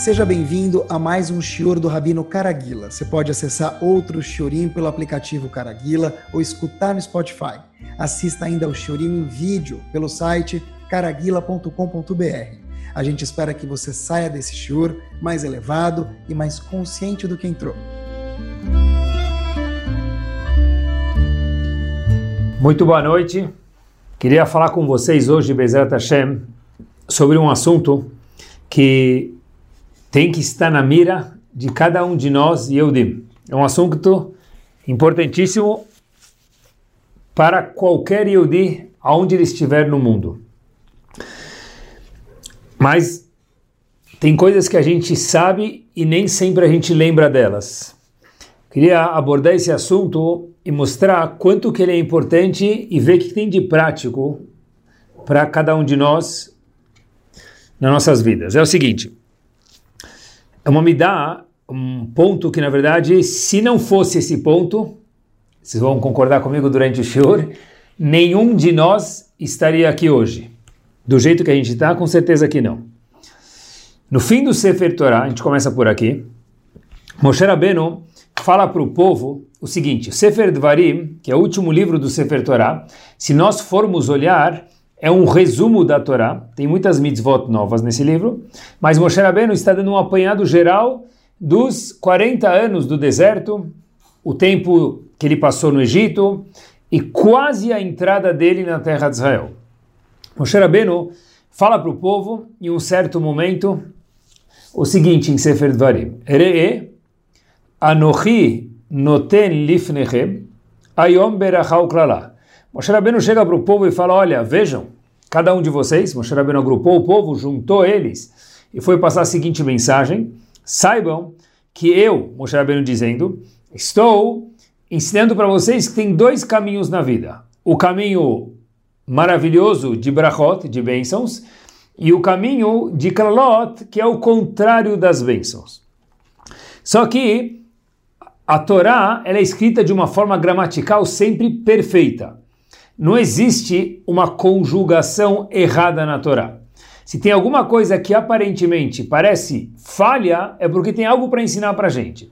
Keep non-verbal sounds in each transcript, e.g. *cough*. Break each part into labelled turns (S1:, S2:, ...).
S1: Seja bem-vindo a mais um Shior do Rabino Caraguila. Você pode acessar outro Shiorim pelo aplicativo Caraguila ou escutar no Spotify. Assista ainda ao Shiorim em vídeo pelo site caraguila.com.br. A gente espera que você saia desse Shior mais elevado e mais consciente do que entrou.
S2: Muito boa noite. Queria falar com vocês hoje, Bezerra Hashem, sobre um assunto que tem que estar na mira de cada um de nós, digo, é um assunto importantíssimo para qualquer Yehudi, aonde ele estiver no mundo. Mas tem coisas que a gente sabe e nem sempre a gente lembra delas. Queria abordar esse assunto e mostrar quanto que ele é importante e ver o que tem de prático para cada um de nós nas nossas vidas. É o seguinte, é me dá um ponto que na verdade, se não fosse esse ponto, vocês vão concordar comigo durante o shiur, nenhum de nós estaria aqui hoje. Do jeito que a gente está, com certeza que não. No fim do Sefer Torah, a gente começa por aqui, Moshe Rabbeinu fala para o povo o seguinte: o Sefer Dvarim, que é o último livro do Sefer Torah, se nós formos olhar, é um resumo da Torá. Tem muitas mitzvot novas nesse livro, mas Moshe Rabbeinu está dando um apanhado geral dos 40 anos do deserto, o tempo que ele passou no Egito e quase a entrada dele na terra de Israel. Moshe Rabbeinu fala para o povo, em um certo momento, o seguinte em Sefer Dvarim: Re'e Anochi noten lifnechem, ayom berachau klala. Moshe Rabbeinu chega para o povo e fala, olha, vejam, cada um de vocês, Moshe Rabbeinu agrupou o povo, juntou eles e foi passar a seguinte mensagem, saibam que eu, Moshe Rabbeinu dizendo, estou ensinando para vocês que tem dois caminhos na vida. O caminho maravilhoso de brachot, de bênçãos, e o caminho de klalot, que é o contrário das bênçãos. Só que a Torá ela é escrita de uma forma gramatical sempre perfeita. Não existe uma conjugação errada na Torá. Se tem alguma coisa que aparentemente parece falha, é porque tem algo para ensinar para a gente.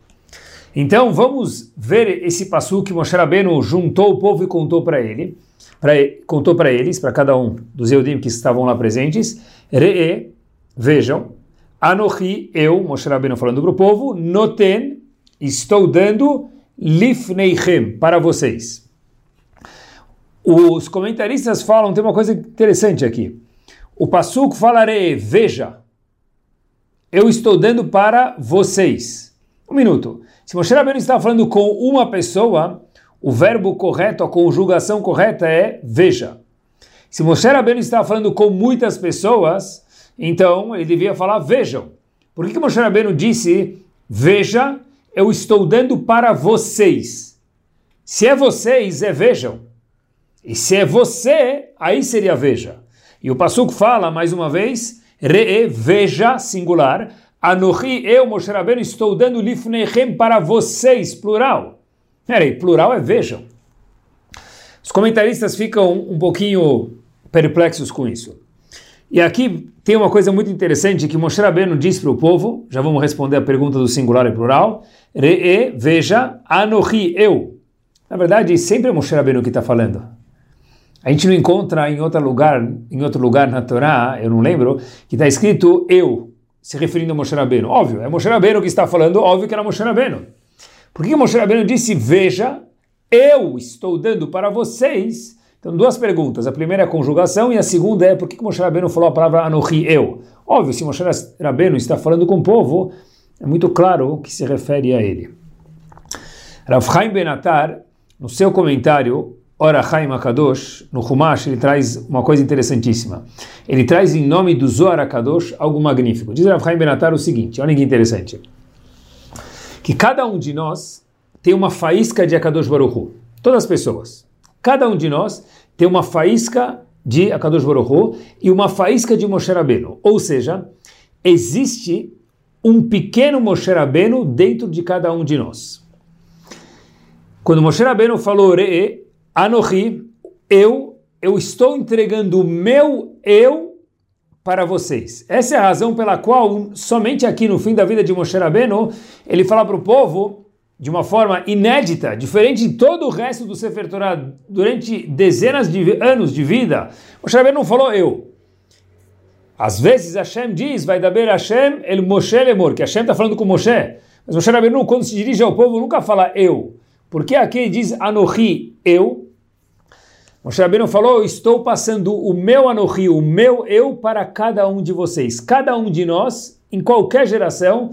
S2: Então vamos ver esse passo que Moshe Rabbeinu juntou o povo e contou para ele, pra, contou para eles, para cada um dos Eudim que estavam lá presentes. Re'e, vejam, Anochi, eu, Moshe Rabbeinu falando para o povo, noten, estou dando lifneichem para vocês. Os comentaristas falam, tem uma coisa interessante aqui. O Passuco falarei, veja, eu estou dando para vocês. Um minuto. Se Moshe Rabbeinu está falando com uma pessoa, o verbo correto, a conjugação correta é veja. Se Moshe Rabbeinu está falando com muitas pessoas, então ele devia falar vejam. Por que, que Moshe Rabbeinu disse veja eu estou dando para vocês. Se é vocês, é vejam. E se é você, aí seria veja. E o Passuco fala, mais uma vez, re veja, singular, Anohi, eu, Moshe Rabbeinu, estou dando lifnechem para vocês, plural. Peraí, plural é vejam. Os comentaristas ficam um pouquinho perplexos com isso. E aqui tem uma coisa muito interessante que Moshe Rabbeinu diz para o povo, já vamos responder a pergunta do singular e plural, Re'e, veja, Anohi, eu. Na verdade, sempre é Moshe Rabbeinu que está falando. A gente não encontra em outro lugar, em outro lugar na Torá, eu não lembro, que está escrito eu, se referindo a Moshe Rabbeinu. Óbvio, é Moshe Rabbeinu que está falando, óbvio que era Moshe Rabbeinu. Por que Moshe Rabbeinu disse, veja, eu estou dando para vocês então, duas perguntas. A primeira é a conjugação e a segunda é por que Moshe Rabbeinu falou a palavra Anohi, eu? Óbvio, se Moshe Rabbeinu está falando com o povo, é muito claro que se refere a ele. Rav Benatar, no seu comentário, Ora Chaim Akadosh, no Humash, ele traz uma coisa interessantíssima. Ele traz em nome do Zohar Akadosh algo magnífico. Diz Rav Chaim Benatar o seguinte, olha que interessante. Que cada um de nós tem uma faísca de Akadosh Baruch Todas as pessoas. Cada um de nós tem uma faísca de Akadosh Baruch e uma faísca de Moshe Rabbeinu. Ou seja, existe um pequeno Moshe Rabbeinu dentro de cada um de nós. Quando Moshe Rabbeinu falou Re'e, Anohi, eu, eu estou entregando o meu eu para vocês. Essa é a razão pela qual, somente aqui no fim da vida de Moshe Rabbeinu, ele fala para o povo, de uma forma inédita, diferente de todo o resto do Sefer Torah, durante dezenas de anos de vida, Moshe Rabbeinu não falou eu. Às vezes Hashem diz, vai dar Hashem el Moshe lemor, que Hashem está falando com Moshe. Mas Moshe Rabbeinu, quando se dirige ao povo, nunca fala eu. Porque aqui diz Anohi, eu, Moshe Rabbeinu falou, estou passando o meu Anohi, o meu eu para cada um de vocês. Cada um de nós, em qualquer geração,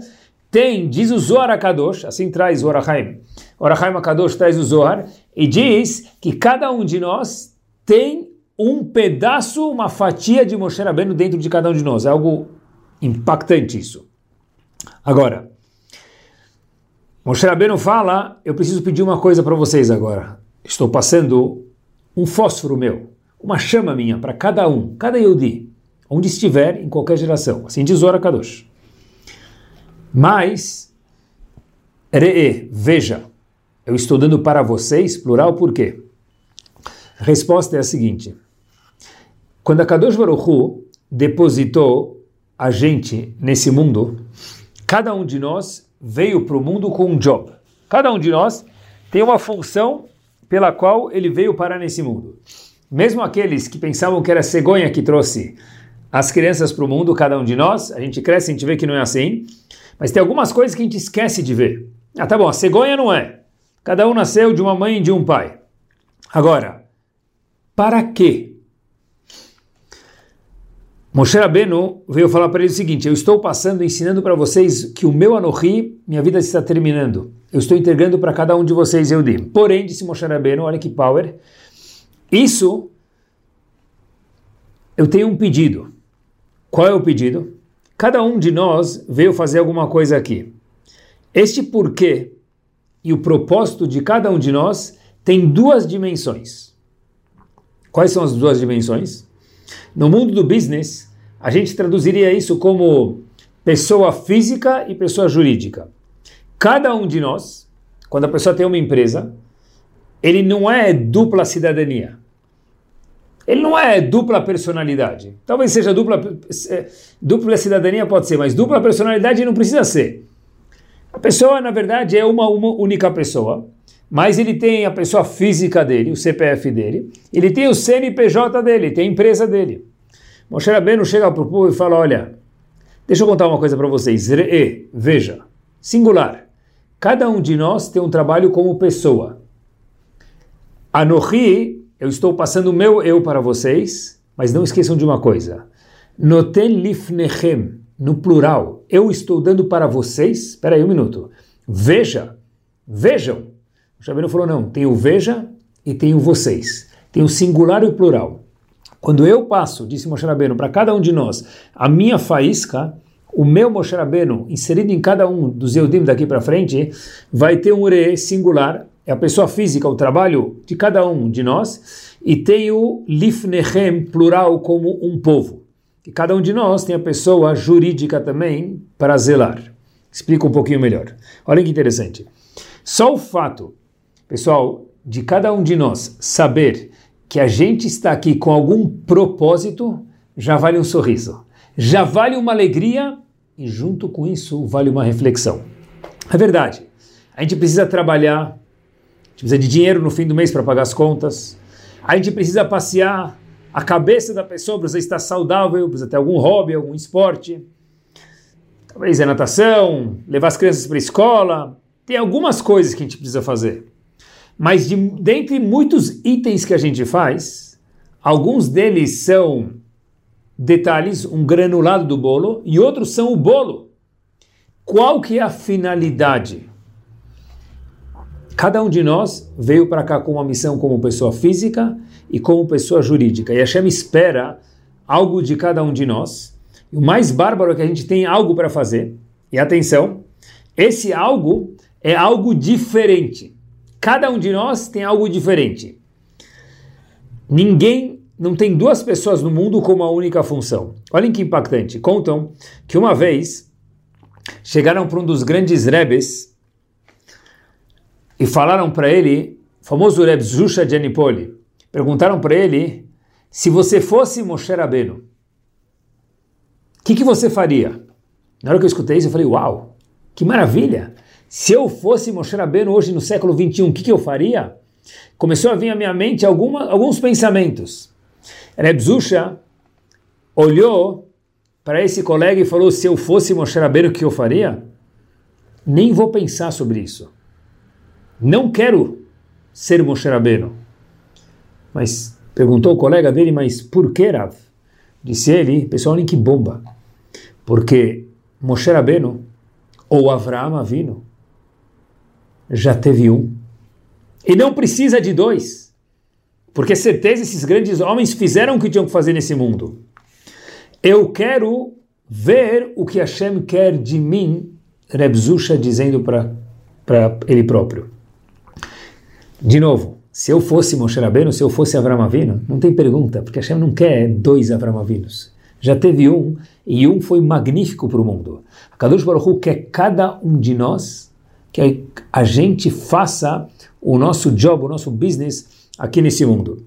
S2: tem, diz o Zohar Akadosh, assim traz o Orahaim. Orahaim Akadosh traz o Zohar, e diz que cada um de nós tem um pedaço, uma fatia de Moshe Rabbeinu dentro de cada um de nós. É algo impactante isso. Agora, Moshe Rabbeinu fala, eu preciso pedir uma coisa para vocês agora. Estou passando um fósforo meu, uma chama minha para cada um, cada Yehudi, onde estiver, em qualquer geração. Assim diz Ora Kadosh. Mas, Re'e, veja, eu estou dando para vocês, plural, por quê? A resposta é a seguinte. Quando a Kadosh Baruch Hu depositou a gente nesse mundo, cada um de nós veio para o mundo com um job. Cada um de nós tem uma função pela qual ele veio parar nesse mundo. Mesmo aqueles que pensavam que era cegonha que trouxe as crianças para o mundo, cada um de nós, a gente cresce, a gente vê que não é assim, mas tem algumas coisas que a gente esquece de ver. Ah, tá bom, a cegonha não é. Cada um nasceu de uma mãe e de um pai. Agora, para quê? Moshe Rabbeinu veio falar para ele o seguinte: Eu estou passando, ensinando para vocês que o meu Anohi, minha vida está terminando. Eu estou entregando para cada um de vocês eu digo. Porém, disse Moshe Rabbeinu, olha que power. Isso, eu tenho um pedido. Qual é o pedido? Cada um de nós veio fazer alguma coisa aqui. Este porquê e o propósito de cada um de nós tem duas dimensões. Quais são as duas dimensões? No mundo do business, a gente traduziria isso como pessoa física e pessoa jurídica. Cada um de nós, quando a pessoa tem uma empresa, ele não é dupla cidadania. Ele não é dupla personalidade. Talvez seja dupla, é, dupla cidadania, pode ser, mas dupla personalidade não precisa ser. A pessoa, na verdade, é uma, uma única pessoa, mas ele tem a pessoa física dele, o CPF dele, ele tem o CNPJ dele, tem a empresa dele. Moshe Rabbeinu chega para o povo e fala, olha, deixa eu contar uma coisa para vocês. Veja, singular. Cada um de nós tem um trabalho como pessoa. Anohi, eu estou passando o meu eu para vocês, mas não esqueçam de uma coisa. Noten lifnechem, no plural, eu estou dando para vocês, espera aí um minuto, veja, vejam. O Xavier falou, não, tem o veja e tem o vocês. Tem o singular e o plural. Quando eu passo, disse Moshe Rabbeinu, para cada um de nós, a minha faísca, o meu Moshe Rabbeinu, inserido em cada um dos Eudim daqui para frente, vai ter um Ure singular, é a pessoa física, o trabalho de cada um de nós, e tem o Lifnechem, plural, como um povo. E cada um de nós tem a pessoa jurídica também para zelar. Explico um pouquinho melhor. Olha que interessante. Só o fato, pessoal, de cada um de nós saber que a gente está aqui com algum propósito, já vale um sorriso, já vale uma alegria e junto com isso vale uma reflexão. É verdade, a gente precisa trabalhar, a gente precisa de dinheiro no fim do mês para pagar as contas, a gente precisa passear, a cabeça da pessoa precisa estar saudável, precisa ter algum hobby, algum esporte, talvez é natação, levar as crianças para a escola, tem algumas coisas que a gente precisa fazer. Mas de, dentre muitos itens que a gente faz, alguns deles são detalhes, um granulado do bolo, e outros são o bolo. Qual que é a finalidade? Cada um de nós veio para cá com uma missão como pessoa física e como pessoa jurídica. E a Hashem espera algo de cada um de nós. E o mais bárbaro é que a gente tem algo para fazer. E atenção, esse algo é algo diferente. Cada um de nós tem algo diferente. Ninguém, não tem duas pessoas no mundo com uma única função. Olhem que impactante. Contam que uma vez chegaram para um dos grandes rebes e falaram para ele, famoso Reb Zusha de Anipoli, perguntaram para ele se você fosse Moshe Rabbeinu, que, que você faria? Na hora que eu escutei isso, eu falei, uau, que maravilha! Se eu fosse Moshe Rabbeinu hoje no século 21, o que, que eu faria? Começou a vir à minha mente alguma, alguns pensamentos. Reb Zusha olhou para esse colega e falou, se eu fosse Moshe Rabbeinu, o que eu faria? Nem vou pensar sobre isso. Não quero ser Moshe Rabbeinu. Mas perguntou o colega dele, mas por que Rav? Disse ele, pessoal, olhem que bomba. Porque Moshe Rabbeinu ou Avraham Avino já teve um. E não precisa de dois. Porque certeza esses grandes homens fizeram o que tinham que fazer nesse mundo. Eu quero ver o que Hashem quer de mim, Rebzusha dizendo para ele próprio. De novo, se eu fosse Moshe Rabbeinu, se eu fosse Avram Avinu, não tem pergunta, porque Hashem não quer dois Avram Avinos. Já teve um, e um foi magnífico para o mundo. A Kadosh Baruch Hu quer cada um de nós, que a gente faça o nosso job, o nosso business aqui nesse mundo.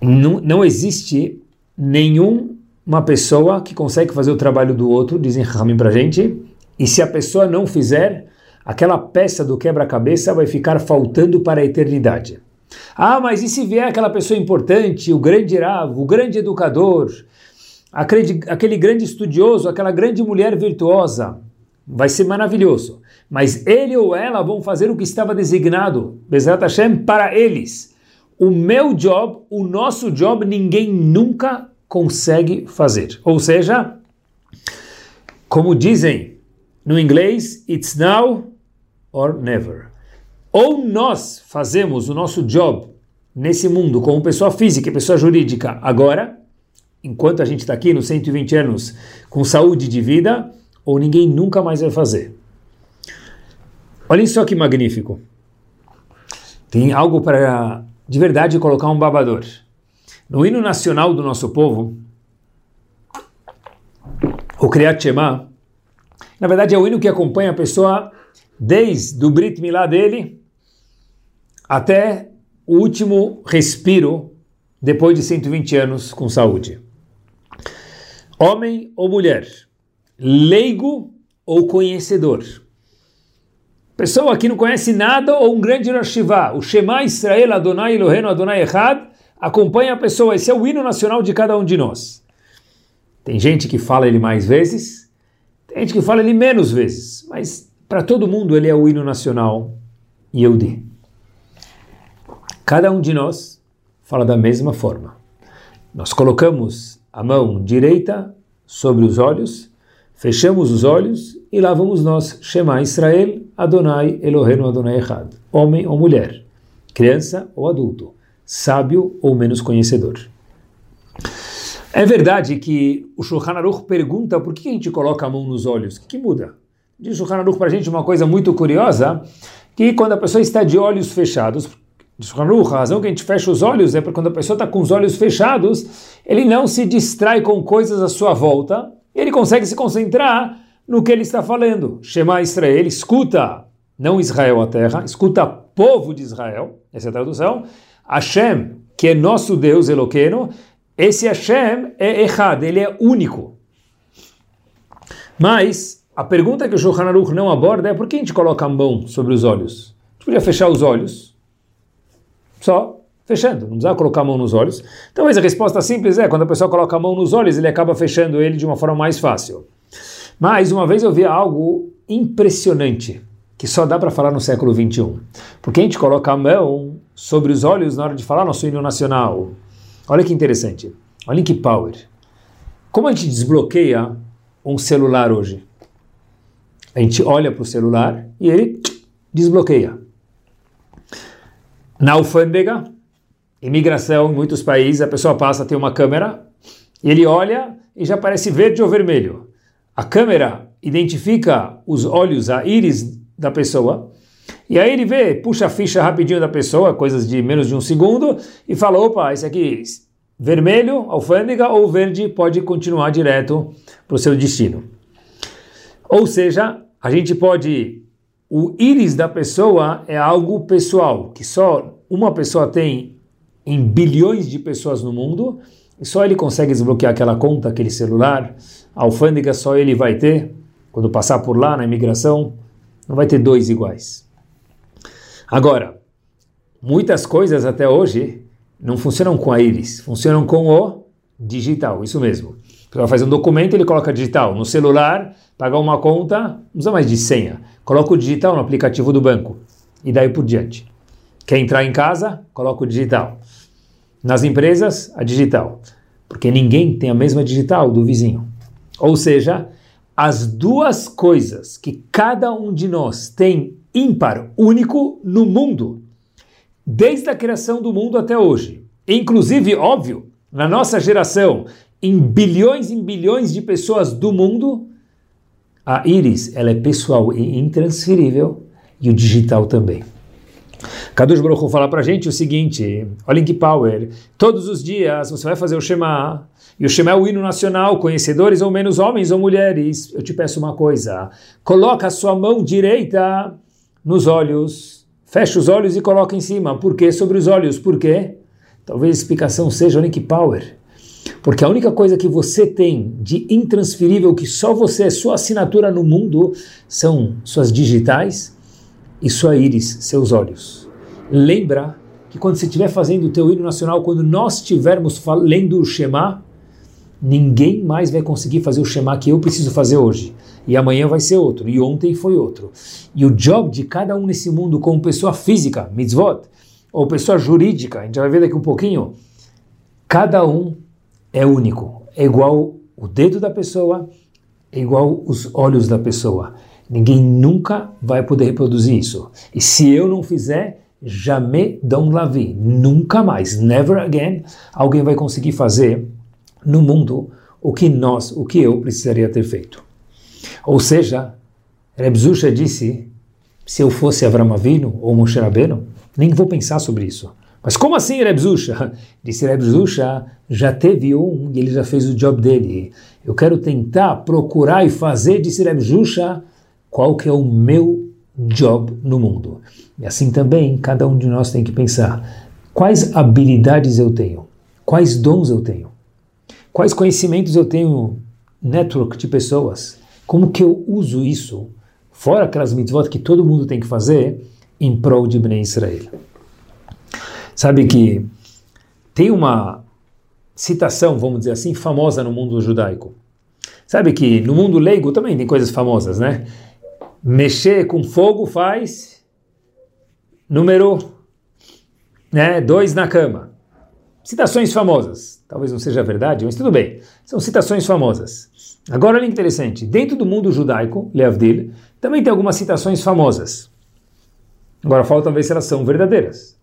S2: Não, não existe nenhuma pessoa que consegue fazer o trabalho do outro, dizem para a gente, e se a pessoa não fizer, aquela peça do quebra-cabeça vai ficar faltando para a eternidade. Ah, mas e se vier aquela pessoa importante, o grande Rav, o grande educador, aquele grande estudioso, aquela grande mulher virtuosa? Vai ser maravilhoso. Mas ele ou ela vão fazer o que estava designado, Bezrat Hashem, para eles. O meu job, o nosso job, ninguém nunca consegue fazer. Ou seja, como dizem no inglês, it's now or never. Ou nós fazemos o nosso job nesse mundo como pessoa física e pessoa jurídica agora, enquanto a gente está aqui nos 120 anos com saúde de vida, ou ninguém nunca mais vai fazer. Olhem só que magnífico. Tem algo para de verdade colocar um babador. No hino nacional do nosso povo, o Kriyat Shema, na verdade é o hino que acompanha a pessoa desde o Brit Milá dele até o último respiro depois de 120 anos com saúde. Homem ou mulher, leigo ou conhecedor. Pessoa que não conhece nada ou um grande Rosh o Shema Israel Adonai Eloheinu Adonai Echad, acompanha a pessoa. Esse é o hino nacional de cada um de nós. Tem gente que fala ele mais vezes, tem gente que fala ele menos vezes, mas para todo mundo ele é o hino nacional Yehudi. Cada um de nós fala da mesma forma. Nós colocamos a mão direita sobre os olhos, fechamos os olhos e lá vamos nós, Shema Israel, Adonai Eloheinu Adonai Echad, homem ou mulher, criança ou adulto, sábio ou menos conhecedor. É verdade que o Shulchan Aruch pergunta por que a gente coloca a mão nos olhos. O que, que muda? Diz o Shulchan Aruch para a gente uma coisa muito curiosa, que quando a pessoa está de olhos fechados, diz o Shulchan Aruch, a razão que a gente fecha os olhos é porque quando a pessoa está com os olhos fechados, ele não se distrai com coisas à sua volta, ele consegue se concentrar no que ele está falando. Shema Israel, escuta, não Israel a terra, escuta povo de Israel, essa é a tradução. Hashem, que é nosso Deus Eloqueno, esse Hashem é Echad, ele é único. Mas a pergunta que o Shulchan Aruch não aborda é por que a gente coloca a mão sobre os olhos? A gente podia fechar os olhos, só fechando, não precisava colocar a mão nos olhos. Talvez a resposta simples é, quando a pessoa coloca a mão nos olhos, ele acaba fechando ele de uma forma mais fácil. Mas uma vez eu vi algo impressionante, que só dá para falar no século 21. Porque a gente coloca a mão sobre os olhos na hora de falar nosso hino nacional. Olha que interessante. Olha que power. Como a gente desbloqueia um celular hoje? A gente olha para o celular e ele desbloqueia. Na alfândega, imigração em muitos países, a pessoa passa, tem uma câmera, e ele olha e já aparece verde ou vermelho. A câmera identifica os olhos, a íris da pessoa, e aí ele vê, puxa a ficha rapidinho da pessoa, coisas de menos de um segundo, e fala: opa, esse aqui vermelho, alfândega, ou verde, pode continuar direto para o seu destino. Ou seja, a gente pode. O íris da pessoa é algo pessoal, que só uma pessoa tem em bilhões de pessoas no mundo, e só ele consegue desbloquear aquela conta, aquele celular, a alfândega só ele vai ter, quando passar por lá na imigração, não vai ter dois iguais. Agora, muitas coisas até hoje não funcionam com a íris, funcionam com o digital, isso mesmo. Vai fazer um documento, ele coloca digital. No celular, pagar uma conta, não usa mais de senha. Coloca o digital no aplicativo do banco. E daí por diante. Quer entrar em casa? Coloca o digital. Nas empresas, a digital. Porque ninguém tem a mesma digital do vizinho. Ou seja, as duas coisas que cada um de nós tem ímpar, único no mundo, desde a criação do mundo até hoje. Inclusive, óbvio, na nossa geração, em bilhões e bilhões de pessoas do mundo, a íris ela é pessoal e intransferível e o digital também. Kadush Baruch fala para a gente o seguinte, olha em que power, todos os dias você vai fazer o Shema, e o Shema é o hino nacional, conhecedores ou menos homens ou mulheres, eu te peço uma coisa, coloca a sua mão direita nos olhos, fecha os olhos e coloca em cima, por que sobre os olhos? Por quê? Talvez a explicação seja, olha em que power, porque a única coisa que você tem de intransferível, que só você é sua assinatura no mundo, são suas digitais e sua íris, seus olhos. Lembra que quando você estiver fazendo o teu hino nacional, quando nós estivermos lendo o Shema, ninguém mais vai conseguir fazer o Shema que eu preciso fazer hoje. E amanhã vai ser outro, e ontem foi outro. E o job de cada um nesse mundo, como pessoa física, mitzvot, ou pessoa jurídica, a gente vai ver daqui um pouquinho, cada um é único, é igual o dedo da pessoa, é igual os olhos da pessoa. Ninguém nunca vai poder reproduzir isso. E se eu não fizer, jamais dão lavi, nunca mais, never again, alguém vai conseguir fazer no mundo o que nós, o que eu precisaria ter feito. Ou seja, Reb Zusha disse, se eu fosse Avram Avinu ou Moshe Rabbeinu, nem vou pensar sobre isso. Mas como assim, Reb Zusha? *laughs* Disse Reb Zusha, já teve um e ele já fez o job dele. Eu quero tentar procurar e fazer, disse Reb Zusha, qual que é o meu job no mundo. E assim também, cada um de nós tem que pensar, quais habilidades eu tenho? Quais dons eu tenho? Quais conhecimentos eu tenho? Network de pessoas. Como que eu uso isso? Fora aquelas mitzvot que todo mundo tem que fazer em prol de Bnei Israel. Sabe que tem uma citação, vamos dizer assim, famosa no mundo judaico. Sabe que no mundo leigo também tem coisas famosas, né? Mexer com fogo faz número né, dois na cama. Citações famosas. Talvez não seja verdade, mas tudo bem. São citações famosas. Agora, olha interessante. Dentro do mundo judaico, Leavdil, também tem algumas citações famosas. Agora, falta ver se elas são verdadeiras.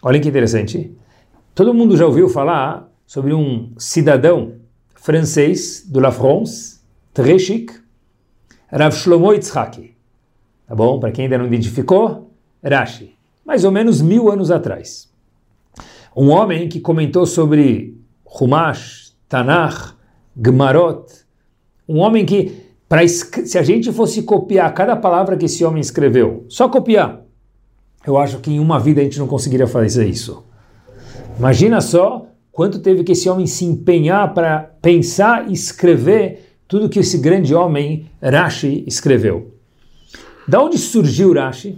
S2: Olha que interessante. Todo mundo já ouviu falar sobre um cidadão francês do La France, très chic, Rav Shlomo Yitzhaki. Tá bom? Para quem ainda não identificou, Rashi. Mais ou menos mil anos atrás. Um homem que comentou sobre Humash, Tanakh, Gmarot. Um homem que, pra, se a gente fosse copiar cada palavra que esse homem escreveu, só copiar, eu acho que em uma vida a gente não conseguiria fazer isso. Imagina só quanto teve que esse homem se empenhar para pensar e escrever tudo que esse grande homem Rashi escreveu. Da onde surgiu Rashi?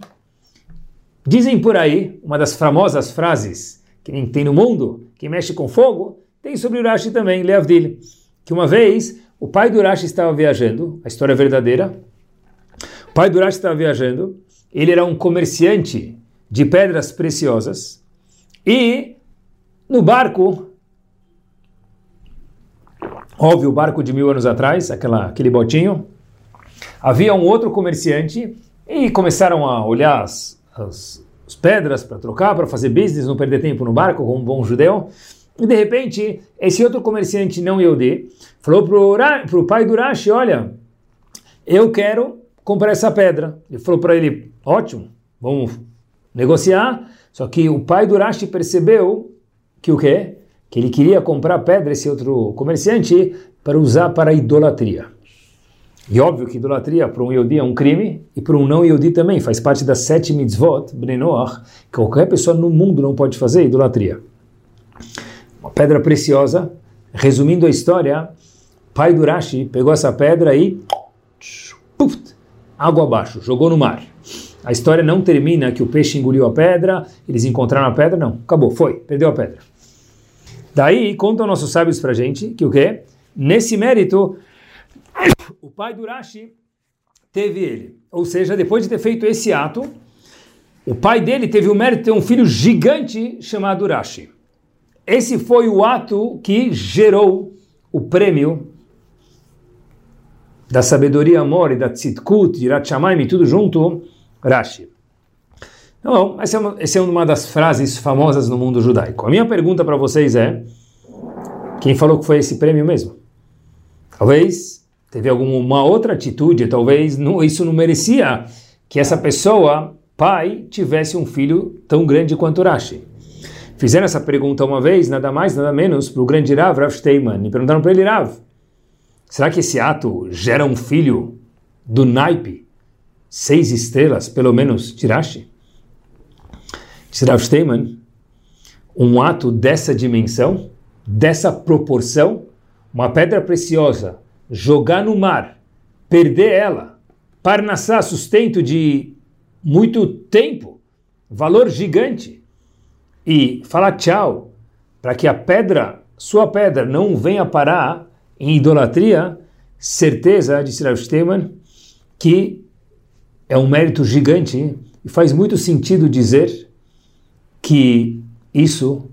S2: Dizem por aí, uma das famosas frases que nem tem no mundo, quem mexe com fogo, tem sobre o Rashi também, Leavdil, que uma vez o pai do Rashi estava viajando, a história é verdadeira, o pai do Rashi estava viajando, ele era um comerciante de pedras preciosas e no barco, óbvio, o barco de mil anos atrás, aquela, aquele botinho, havia um outro comerciante e começaram a olhar as, as, as pedras para trocar, para fazer business, não perder tempo no barco como um bom judeu. E de repente, esse outro comerciante não Yehudi falou para o pai do Rashi, olha, eu quero comprar essa pedra. Ele falou para ele, ótimo, vamos negociar. Só que o pai do Rashi percebeu que o quê? Que ele queria comprar pedra, esse outro comerciante, para usar para idolatria. E óbvio que idolatria para um Yehudi é um crime, e para um não Yehudi também, faz parte das sete mitzvot, Bnei Noach, que qualquer pessoa no mundo não pode fazer idolatria. pedra preciosa. Resumindo a história, pai do Rashi pegou essa pedra e puf, água abaixo, jogou no mar. A história não termina que o peixe engoliu a pedra, eles encontraram a pedra, não, acabou, foi, perdeu a pedra. Daí contam nossos sábios pra gente que o quê? Nesse mérito, *coughs* o pai do Rashi teve ele. Ou seja, depois de ter feito esse ato, o pai dele teve o mérito de ter um filho gigante chamado Rashi. Esse foi o ato que gerou o prêmio da sabedoria amor e da tzidkut, de Ratchamaim, tudo junto, Rashi. Então, essa é, uma, essa é uma das frases famosas no mundo judaico. A minha pergunta para vocês é, quem falou que foi esse prêmio mesmo? Talvez teve alguma outra atitude, talvez não, isso não merecia que essa pessoa, pai, tivesse um filho tão grande quanto Rashi. Fizeram essa pergunta uma vez, nada mais, nada menos, para o grande Rav, Rav Steinman, e perguntaram para ele, Rav, será que esse ato gera um filho do naipe, seis estrelas, pelo menos, de Rashi? Disse Rav Steinman, um ato dessa dimensão, dessa proporção, uma pedra preciosa, jogar no mar, perder ela, parnassá, sustento de muito tempo, valor gigante, e falar tchau, para que a pedra, sua pedra, não venha parar em idolatria, certeza, disse Rav Steinman, que é um mérito gigante e faz muito sentido dizer que isso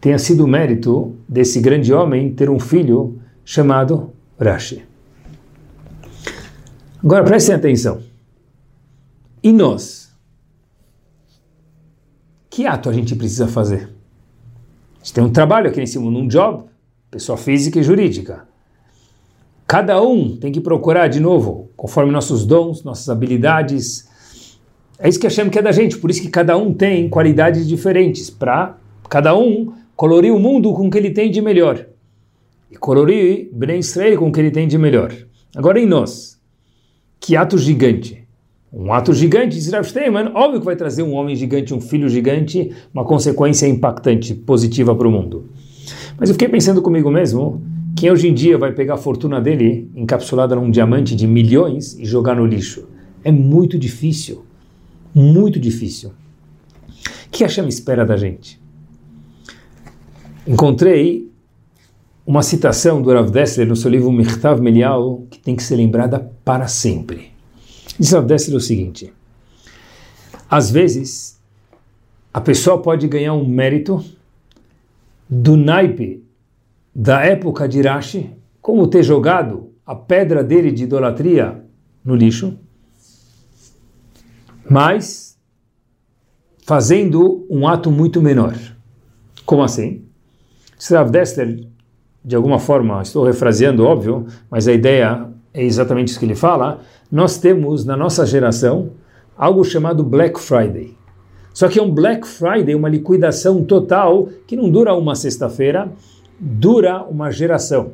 S2: tenha sido mérito desse grande homem ter um filho chamado Rashi. Agora prestem atenção. E nós? Que ato a gente precisa fazer? A gente tem um trabalho aqui nesse mundo, um job, pessoa física e jurídica. Cada um tem que procurar de novo, conforme nossos dons, nossas habilidades. É isso que Hashem quer da gente, por isso que cada um tem qualidades diferentes, para cada um colorir o mundo com o que ele tem de melhor e colorir Ben Israel com o que ele tem de melhor. Agora em nós, que ato gigante. Um ato gigante, diz Rav Steinman, óbvio que vai trazer um homem gigante, um filho gigante, uma consequência impactante, positiva para o mundo. Mas eu fiquei pensando comigo mesmo, quem hoje em dia vai pegar a fortuna dele encapsulada num diamante de milhões e jogar no lixo? É muito difícil. Muito difícil. O que a chama espera da gente? Encontrei uma citação do Rav Dessler no seu livro Mirtav Melial que tem que ser lembrada para sempre. Diz Rav Dessler o seguinte: às vezes a pessoa pode ganhar um mérito do naipe da época de Rashi, como ter jogado a pedra dele de idolatria no lixo, mas fazendo um ato muito menor. Como assim? Rav Dessler de alguma forma, estou refraseando, óbvio, mas a ideia é exatamente isso que ele fala. Nós temos na nossa geração algo chamado Black Friday. Só que é um Black Friday, uma liquidação total que não dura uma sexta-feira, dura uma geração.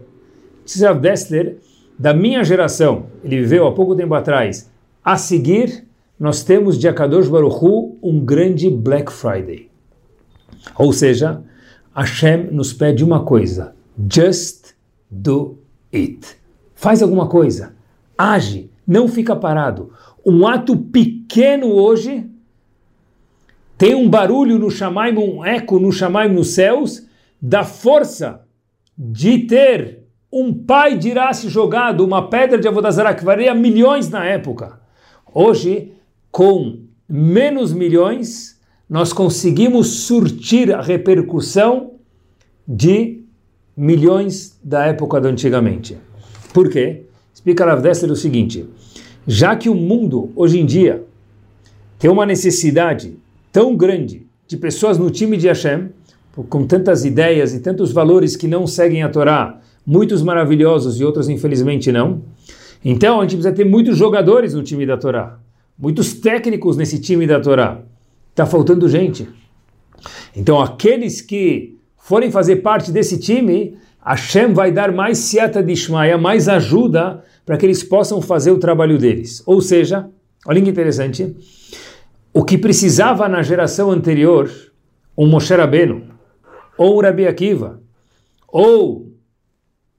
S2: Tzav Dessler, da minha geração, ele viveu há pouco tempo atrás, a seguir, nós temos de Akadosh Baruch Hu um grande Black Friday. Ou seja, Hashem nos pede uma coisa, Just do it. Faz alguma coisa. Age. Não fica parado. Um ato pequeno hoje tem um barulho no Shamaim, um eco no Shamaim nos céus, da força de ter um pai de Irace jogado uma pedra de Avodazara que valia milhões na época. Hoje, com menos milhões, nós conseguimos surtir a repercussão de milhões da época do antigamente. Por quê? Explica Rav Dessler o seguinte: já que o mundo hoje em dia tem uma necessidade tão grande de pessoas no time de Hashem, com tantas ideias e tantos valores que não seguem a Torá, muitos maravilhosos e outros infelizmente não. Então a gente precisa ter muitos jogadores no time da Torá, muitos técnicos nesse time da Torá. Está faltando gente. Então aqueles que forem fazer parte desse time, Hashem vai dar mais siata de Ishmael, mais ajuda para que eles possam fazer o trabalho deles. Ou seja, olha que interessante, o que precisava na geração anterior, um Moshe Rabbeinu, ou um Rabi Akiva, ou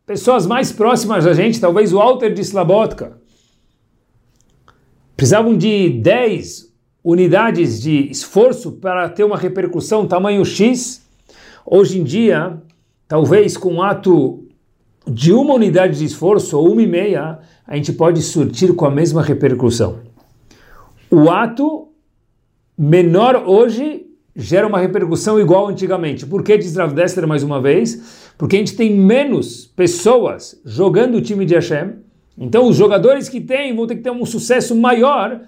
S2: pessoas mais próximas da gente, talvez o Walter de Slabotka, precisavam de 10 unidades de esforço para ter uma repercussão tamanho X, hoje em dia, talvez com um ato de uma unidade de esforço ou uma e meia, a gente pode surtir com a mesma repercussão. O ato menor hoje gera uma repercussão igual antigamente. Por que diz mais uma vez? Porque a gente tem menos pessoas jogando o time de Hashem. Então os jogadores que tem vão ter que ter um sucesso maior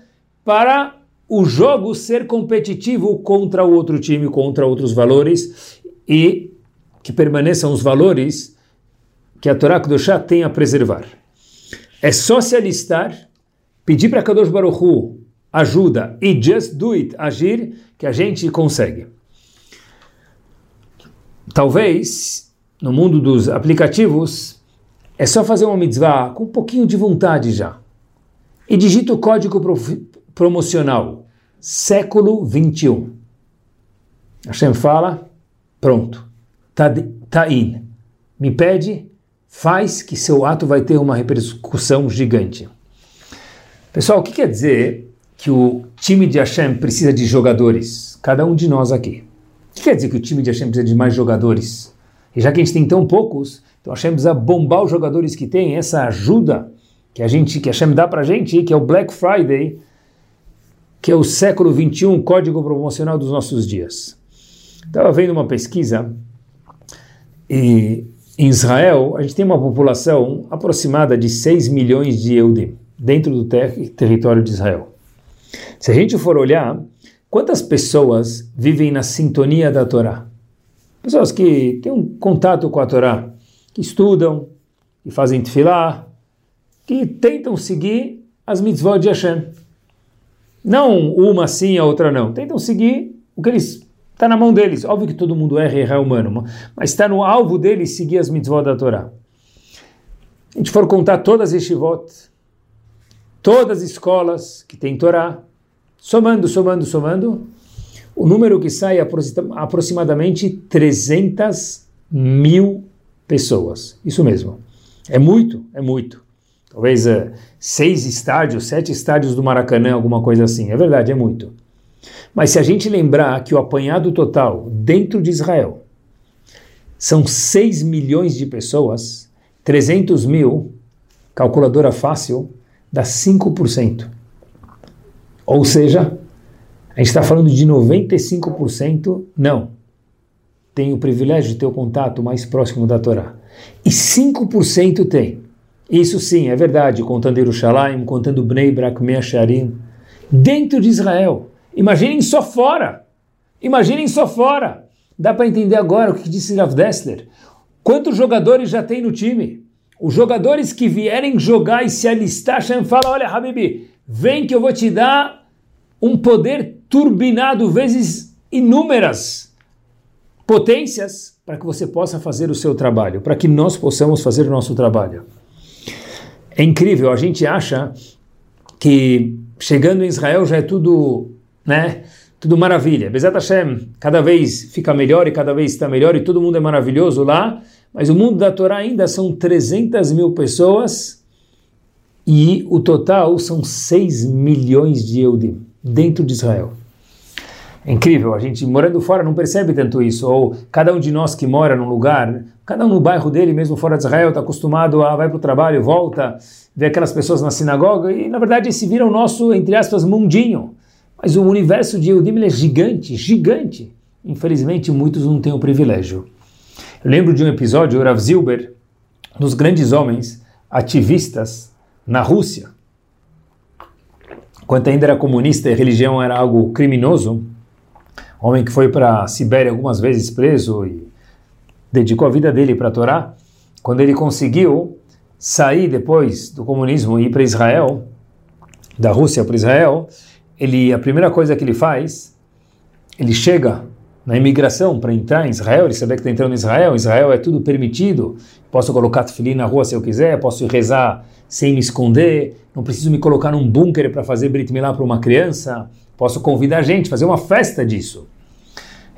S2: para o jogo ser competitivo contra o outro time, contra outros valores e que permaneçam os valores que a Torá Kedoshá tem a preservar. É só se alistar, pedir para Kadosh Baruch Hu ajuda e just do it, agir, que a gente consegue. Talvez, no mundo dos aplicativos, é só fazer uma mitzvah com um pouquinho de vontade já. E digita o código promocional, século 21. Hashem fala, pronto, tá, tá in. Me pede, faz que seu ato vai ter uma repercussão gigante. Pessoal, o que quer dizer que o time de Hashem precisa de jogadores, cada um de nós aqui. O que quer dizer que o time de Hashem precisa de mais jogadores? E já que a gente tem tão poucos, então Hashem precisa bombar os jogadores que tem, essa ajuda que a gente, que Hashem dá para a gente, que é o Black Friday, que é o século 21, código promocional dos nossos dias. Estava vendo uma pesquisa e em Israel a gente tem uma população aproximada de 6 milhões de Eudim dentro do ter território de Israel. Se a gente for olhar, quantas pessoas vivem na sintonia da Torá? Pessoas que têm um contato com a Torá, que estudam, que fazem tefilá, que tentam seguir as mitzvot de Hashem. Não uma sim, a outra não. Tentam seguir o que eles está na mão deles. Óbvio que todo mundo erra erra é humano, mas está no alvo deles seguir as mitzvot da Torá. A gente for contar todas as yeshivot, todas as escolas que têm Torá, somando, somando, somando, o número que sai é aproximadamente 300 mil pessoas. Isso mesmo. É muito, é muito. Talvez é, seis estádios, sete estádios do Maracanã, alguma coisa assim. É verdade, é muito. Mas se a gente lembrar que o apanhado total dentro de Israel são 6 milhões de pessoas, 300 mil, calculadora fácil, dá 5%. Ou seja, a gente está falando de 95%, não. Tem o privilégio de ter o contato mais próximo da Torá. E 5% tem. Isso sim, é verdade, contando Yerushalayim, contando Bnei Brak Meacharim, dentro de Israel. Imaginem só fora. Imaginem só fora. Dá para entender agora o que disse Rav Dessler. Quantos jogadores já tem no time? Os jogadores que vierem jogar e se alistar, Hashem fala, olha, Habibi, vem que eu vou te dar um poder turbinado vezes inúmeras potências para que você possa fazer o seu trabalho, para que nós possamos fazer o nosso trabalho. É incrível, a gente acha que chegando em Israel já é tudo, né, tudo maravilha. Bezat Hashem cada vez fica melhor e cada vez está melhor e todo mundo é maravilhoso lá, mas o mundo da Torá ainda são 300 mil pessoas e o total são 6 milhões de Eudim dentro de Israel. É incrível, a gente morando fora não percebe tanto isso, ou cada um de nós que mora num lugar, cada um no bairro dele, mesmo fora de Israel, está acostumado a vai para o trabalho, volta, vê aquelas pessoas na sinagoga, e na verdade esse vira o nosso, entre aspas, mundinho. Mas o universo de Eudim é gigante, gigante. Infelizmente muitos não têm o privilégio. Eu lembro de um episódio, Rav Zilber, dos grandes homens ativistas na Rússia, quando ainda era comunista e religião era algo criminoso, homem que foi para a Sibéria algumas vezes preso e dedicou a vida dele para a Torá, quando ele conseguiu sair depois do comunismo e ir para Israel, da Rússia para Israel, ele a primeira coisa que ele faz, ele chega na imigração para entrar em Israel, ele sabe que está entrando em Israel, Israel é tudo permitido, posso colocar tefilim na rua se eu quiser, posso rezar sem me esconder, não preciso me colocar num bunker para fazer Brit Milá para uma criança, posso convidar gente, fazer uma festa disso.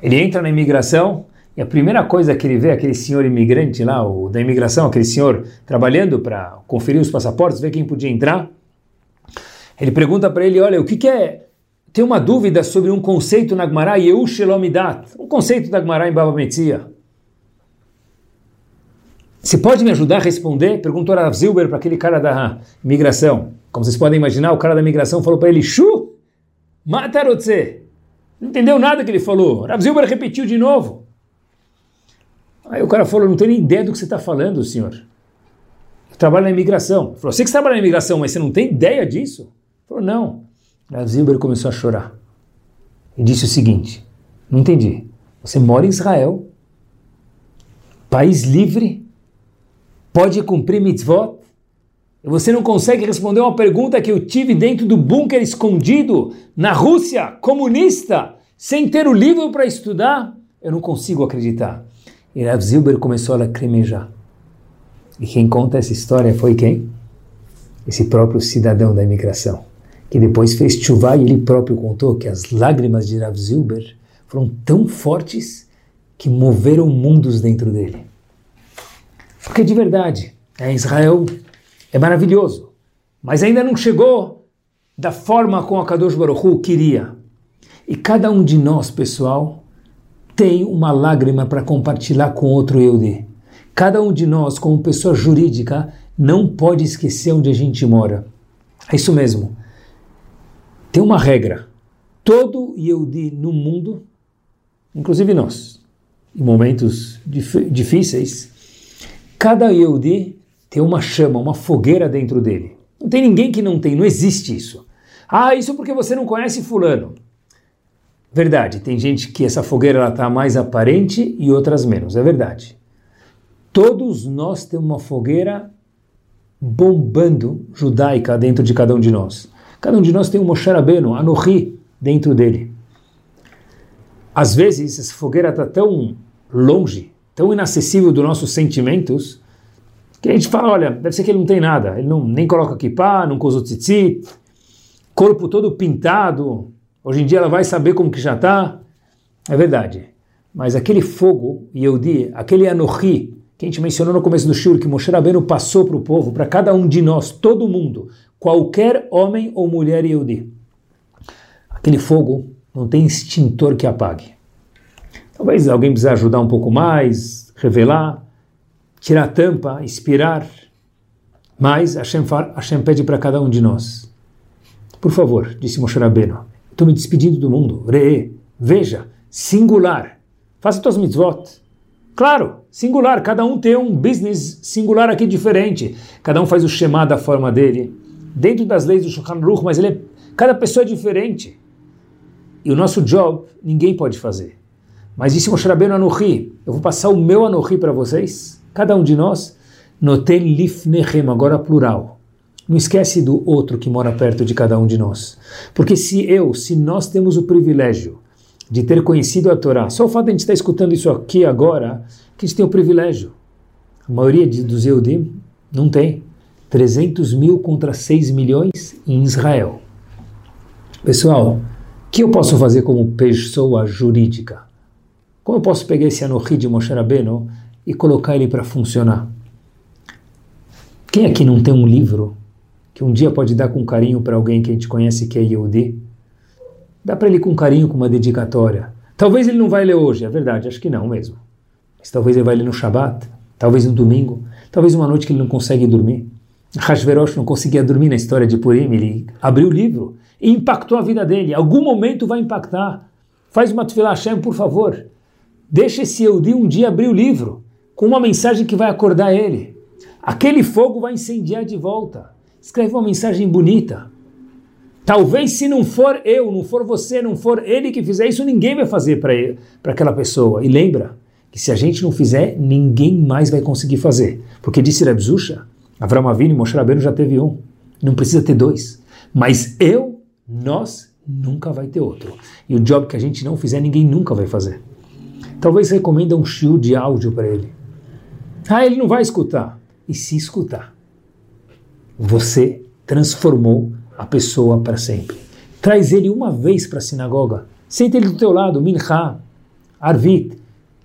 S2: Ele entra na imigração E a primeira coisa que ele vê, aquele senhor imigrante lá, o da imigração, aquele senhor trabalhando para conferir os passaportes, ver quem podia entrar, ele pergunta para ele, olha, o que, que é... Tem uma dúvida sobre um conceito na Gemara, Yehu Shelomidat, um conceito da Gemara em Baba Metzia. Você pode me ajudar a responder? Perguntou Rav Zilber para aquele cara da imigração. Como vocês podem imaginar, o cara da imigração falou para ele, Shu, matarotze. Não entendeu nada que ele falou. Rav Zilber repetiu de novo. Aí o cara falou, não tenho nem ideia do que você está falando, senhor. Eu trabalho na imigração. Ele falou, você que trabalha na imigração, mas você não tem ideia disso? Ele falou, não. Rav Zilber começou a chorar. E disse o seguinte, não entendi. Você mora em Israel, país livre, pode cumprir mitzvot, você não consegue responder uma pergunta que eu tive dentro do bunker escondido na Rússia comunista, sem ter o livro para estudar, eu não consigo acreditar. E Rav Zilber começou a lacrimejar. E quem conta essa história foi quem? Esse próprio cidadão da imigração, que depois fez chuva e ele próprio contou que as lágrimas de Rav Zilber foram tão fortes que moveram mundos dentro dele. Porque de verdade, é, Israel é maravilhoso, mas ainda não chegou da forma como a Kadosh Baruch Hu queria. E cada um de nós, pessoal, tem uma lágrima para compartilhar com outro Yehudi. Cada um de nós, como pessoa jurídica, não pode esquecer onde a gente mora. É isso mesmo. Tem uma regra. Todo Yehudi no mundo, inclusive nós, em momentos dif difíceis, Cada Yehudi tem uma chama, uma fogueira dentro dele. Não tem ninguém que não tem, não existe isso. Ah, isso porque você não conhece fulano. Verdade, tem gente que essa fogueira está mais aparente e outras menos, é verdade. Todos nós temos uma fogueira bombando judaica dentro de cada um de nós. Cada um de nós tem um Moshe Rabbeinu, Anohi, dentro dele. Às vezes, essa fogueira está tão longe tão inacessível dos nossos sentimentos, que a gente fala, olha, deve ser que ele não tem nada, ele não, nem coloca kippah, não usa tzitzit, corpo todo pintado, hoje em dia ela vai saber como que já está, é verdade. Mas aquele fogo, Yehudi, aquele Anohi, que a gente mencionou no começo do Shur, que Moshe Rabbeinu passou para o povo, para cada um de nós, todo mundo, qualquer homem ou mulher Yehudi. Aquele fogo não tem extintor que apague. Talvez alguém precise ajudar um pouco mais, revelar, tirar a tampa, inspirar. Mas Hashem, Hashem pede para cada um de nós. Por favor, disse Moshe Rabbeinu, estou me despedindo do mundo. Re, veja, singular. Faça tuas mitzvot. Claro, singular. Cada um tem um business singular aqui diferente. Cada um faz o Shema da forma dele. Dentro das leis do Shulchan Aruch, mas ele é, cada pessoa é diferente. E o nosso job ninguém pode fazer. Mas disse Moshe Rabbeinu Anuhi, eu vou passar o meu Anuhi para vocês, cada um de nós, noten lifnechem, agora plural. Não esquece do outro que mora perto de cada um de nós. Porque se eu, se nós temos o privilégio de ter conhecido a Torá, só o fato de a gente estar escutando isso aqui agora, que a gente tem o privilégio. A maioria dos Eudim não tem. 300 mil contra 6 milhões em Israel. Pessoal, o que eu posso fazer como pessoa jurídica? Como eu posso pegar esse Anohi de Moshe Rabbeinu e colocar ele para funcionar? Quem aqui não tem um livro que um dia pode dar com carinho para alguém que a gente conhece que é Yehudi? Dá para ele com carinho, com uma dedicatória. Talvez ele não vai ler hoje, é verdade, acho que não mesmo. Mas talvez ele vai ler no Shabat, talvez no domingo, talvez uma noite que ele não consegue dormir. Hashverosh não conseguia dormir na história de Purim, ele abriu o livro e impactou a vida dele. Algum momento vai impactar. Faz uma tefillah Hashem, por favor. Deixa esse Eudi um dia abrir o livro com uma mensagem que vai acordar ele. Aquele fogo vai incendiar de volta. Escreve uma mensagem bonita. Talvez se não for eu, não for você, não for ele que fizer isso, ninguém vai fazer para aquela pessoa. E lembra que se a gente não fizer, ninguém mais vai conseguir fazer. Porque disse Rebzusha, Avram Avinu e Moshe Rabbeinu já teve um. Não precisa ter dois. Mas eu, nós, nunca vai ter outro. E o job que a gente não fizer, ninguém nunca vai fazer. Talvez recomenda um shiur de áudio para ele. Ah, ele não vai escutar. E se escutar, você transformou a pessoa para sempre. Traz ele uma vez para a sinagoga. Senta ele do teu lado, mincha, arvit.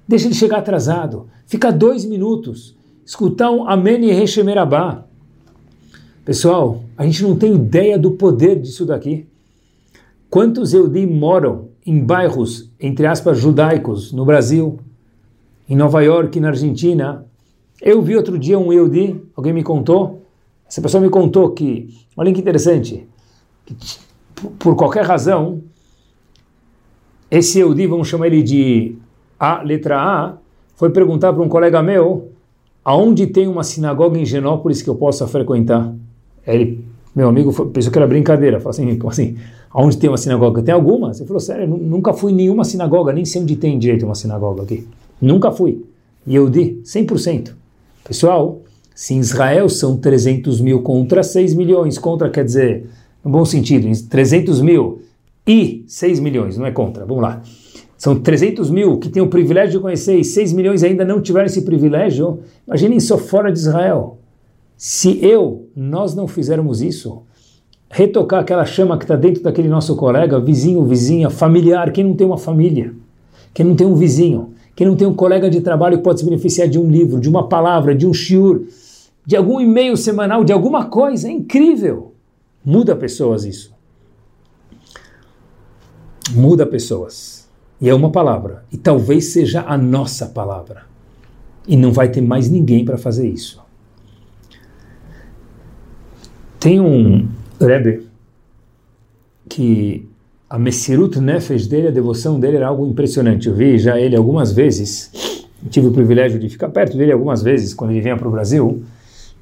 S2: Deixa ele chegar atrasado. Fica dois minutos. Escutar um Amém e Rechemerabá. Pessoal, a gente não tem ideia do poder disso daqui. Quantos Eudim moram em bairros, entre aspas, judaicos, no Brasil, em Nova York, na Argentina? Eu vi outro dia um Eudi, alguém me contou, essa pessoa me contou que, olha que interessante, que por qualquer razão, esse Eudi, vamos chamar ele de A, letra A, foi perguntar para um colega meu aonde tem uma sinagoga em Genópolis que eu possa frequentar. Ele, meu amigo, foi, pensou que era brincadeira. Falou assim, como assim? Aonde tem uma sinagoga? Tem algumas? Ele falou, sério, nunca fui em nenhuma sinagoga, nem sei onde tem direito uma sinagoga aqui. Nunca fui. E eu di 100%. Pessoal, se em Israel são 300 mil contra 6 milhões, contra quer dizer, no bom sentido, 300 mil e 6 milhões, não é contra, vamos lá. São 300 mil que têm o privilégio de conhecer e 6 milhões ainda não tiveram esse privilégio. Imaginem só fora de Israel. Se eu, nós não fizermos isso, retocar aquela chama que está dentro daquele nosso colega, vizinho, vizinha, familiar, quem não tem uma família, quem não tem um vizinho, quem não tem um colega de trabalho que pode se beneficiar de um livro, de uma palavra, de um shiur, de algum e-mail semanal, de alguma coisa, é incrível. Muda pessoas isso. Muda pessoas. E é uma palavra. E talvez seja a nossa palavra. E não vai ter mais ninguém para fazer isso. Tem um Rebbe que a Messirut Nefesh dele, a devoção dele era algo impressionante. Eu vi já ele algumas vezes, tive o privilégio de ficar perto dele algumas vezes quando ele vinha para o Brasil.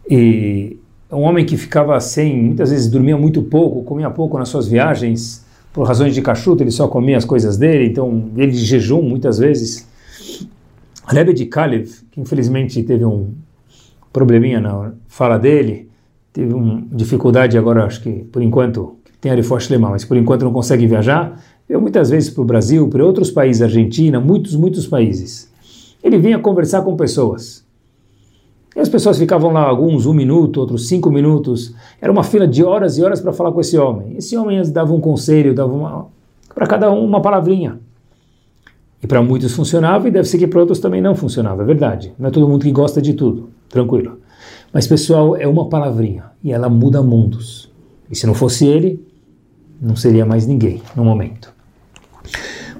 S2: E um homem que ficava sem, muitas vezes dormia muito pouco, comia pouco nas suas viagens, por razões de cachuta, ele só comia as coisas dele, então ele de jejum muitas vezes. Rebbe de Kalev, que infelizmente teve um probleminha na fala dele, teve uma dificuldade agora, acho que por enquanto tem Arifosh Lema, mas por enquanto não consegue viajar, veio muitas vezes para o Brasil, para outros países, Argentina, muitos, muitos países. Ele vinha conversar com pessoas. E as pessoas ficavam lá alguns um minuto, outros cinco minutos. Era uma fila de horas e horas para falar com esse homem. Esse homem dava um conselho, dava uma, para cada um uma palavrinha. E para muitos funcionava e deve ser que para outros também não funcionava, é verdade. Não é todo mundo que gosta de tudo, tranquilo. Mas pessoal, é uma palavrinha e ela muda mundos. E se não fosse ele, não seria mais ninguém no momento.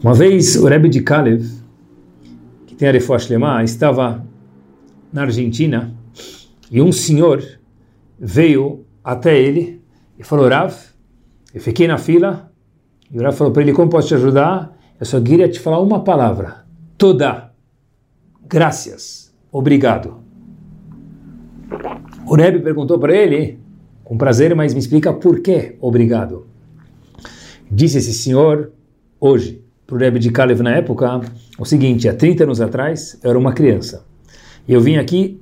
S2: Uma vez o Rebbe de Kalev, que tem a Refosh Lemah, estava na Argentina e um senhor veio até ele e falou: Rav, eu fiquei na fila e o Rav falou para ele: Como posso te ajudar? Eu só queria te falar uma palavra: toda. Graças. Obrigado. O Rebbe perguntou para ele, com prazer, mas me explica por que obrigado. Disse esse senhor, hoje, para o Rebbe de Kalev na época, o seguinte: há 30 anos atrás, eu era uma criança. Eu vim aqui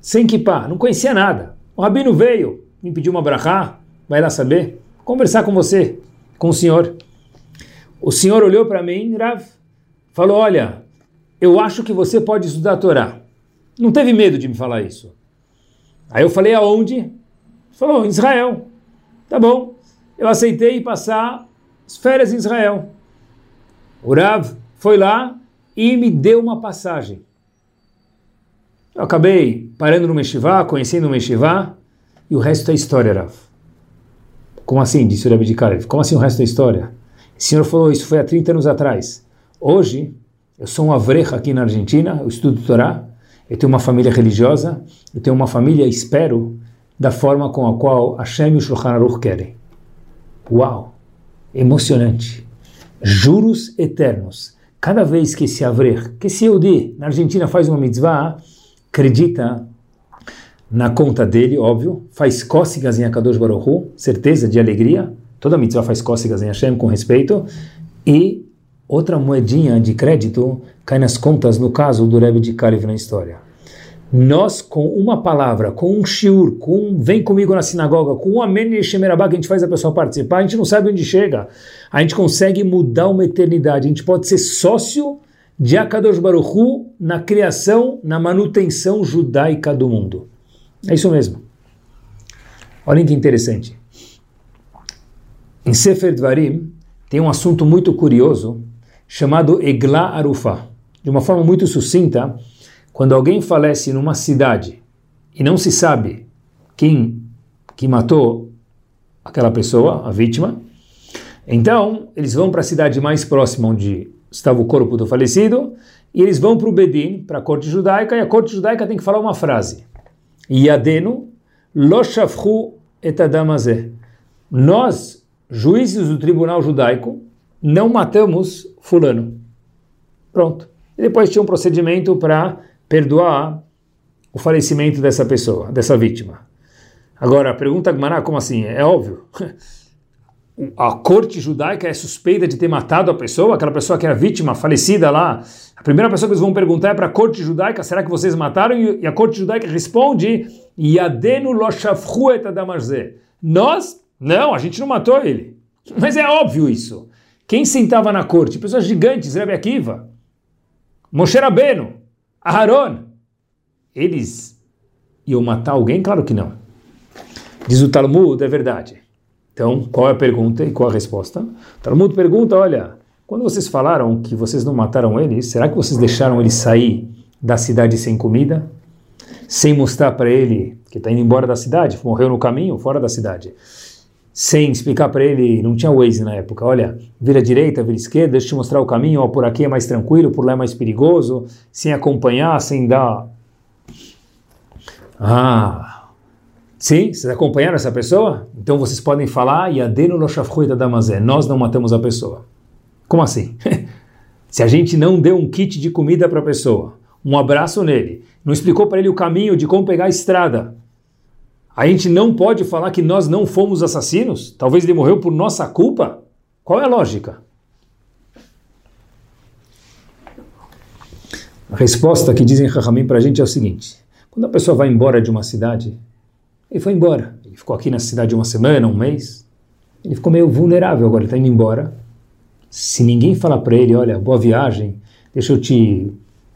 S2: sem kippah, não conhecia nada. O rabino veio, me pediu uma brachá, vai lá saber, conversar com você, com o senhor. O senhor olhou para mim, Rav, falou: Olha, eu acho que você pode estudar a Torá. Não teve medo de me falar isso. Aí eu falei: Aonde? Ele falou: Em Israel. Tá bom. Eu aceitei passar as férias em Israel. O Rav foi lá e me deu uma passagem. Eu acabei parando no Meshivá, conhecendo o Meshivá, e o resto é história, Rav. Como assim? Disse o Rebbe de Kalev. Como assim o resto é história? O senhor falou isso foi há 30 anos atrás. Hoje, eu sou um avreja aqui na Argentina, eu estudo Torá, eu tenho uma família religiosa, eu tenho uma família, espero, da forma com a qual Hashem e o Shulchan Aruch querem. Uau! Emocionante. Juros eternos. Cada vez que esse avrer, que esse Eudi, na Argentina faz uma mitzvah, acredita na conta dele, óbvio, faz cócegas em Akadosh Baruch Hu, certeza de alegria, toda mitzvah faz cócegas em Hashem com respeito, e outra moedinha de crédito cai nas contas, no caso do Rebbe de Kalev na história. Nós, com uma palavra, com um shiur, com um vem comigo na sinagoga, com um amém e shemerabá que a gente faz a pessoa participar, a gente não sabe onde chega. A gente consegue mudar uma eternidade. A gente pode ser sócio de Akadosh Baruchu na criação, na manutenção judaica do mundo. É isso mesmo. Olhem que interessante. Em Sefer Dvarim tem um assunto muito curioso chamado Egla Arufa. de uma forma muito sucinta, quando alguém falece numa cidade e não se sabe quem que matou aquela pessoa, a vítima, então eles vão para a cidade mais próxima onde estava o corpo do falecido e eles vão para o Bedin, para a corte judaica, e a corte judaica tem que falar uma frase. Yadenu lo adamazeh. Nós, juízes do tribunal judaico, não matamos fulano. Pronto. E depois tinha um procedimento para perdoar o falecimento dessa pessoa, dessa vítima. Agora, a pergunta Gmará, como assim? É óbvio. *laughs* A corte judaica é suspeita de ter matado a pessoa, aquela pessoa que era vítima, falecida lá. A primeira pessoa que eles vão perguntar é para a corte judaica: será que vocês mataram? E a corte judaica responde: Yadenu lo Nós, não, a gente não matou ele. Mas é óbvio isso. Quem sentava na corte? Pessoas gigantes, Rebbe Akiva, Moshe Rabbeinu, Aharon. Eles iam matar alguém? Claro que não. Diz o Talmud, é verdade. Então, qual é a pergunta e qual a resposta? O Talmud pergunta, olha, quando vocês falaram que vocês não mataram ele, será que vocês deixaram ele sair da cidade sem comida? Sem mostrar para ele que está indo embora da cidade, morreu no caminho, fora da cidade sem explicar para ele, não tinha Waze na época, olha, vira direita, vira esquerda, deixa eu te mostrar o caminho, ó, por aqui é mais tranquilo, por lá é mais perigoso, sem acompanhar, sem dar... Ah, sim, vocês acompanharam essa pessoa? Então vocês podem falar, Yadenu da damazé, nós não matamos a pessoa. Como assim? *laughs* Se a gente não deu um kit de comida para a pessoa, um abraço nele, não explicou para ele o caminho de como pegar a estrada, a gente não pode falar que nós não fomos assassinos? Talvez ele morreu por nossa culpa? Qual é a lógica? A resposta que dizem Rahamim para a gente é o seguinte: quando a pessoa vai embora de uma cidade, ele foi embora, ele ficou aqui na cidade uma semana, um mês, ele ficou meio vulnerável agora, ele está indo embora. Se ninguém falar para ele, olha, boa viagem, deixa eu te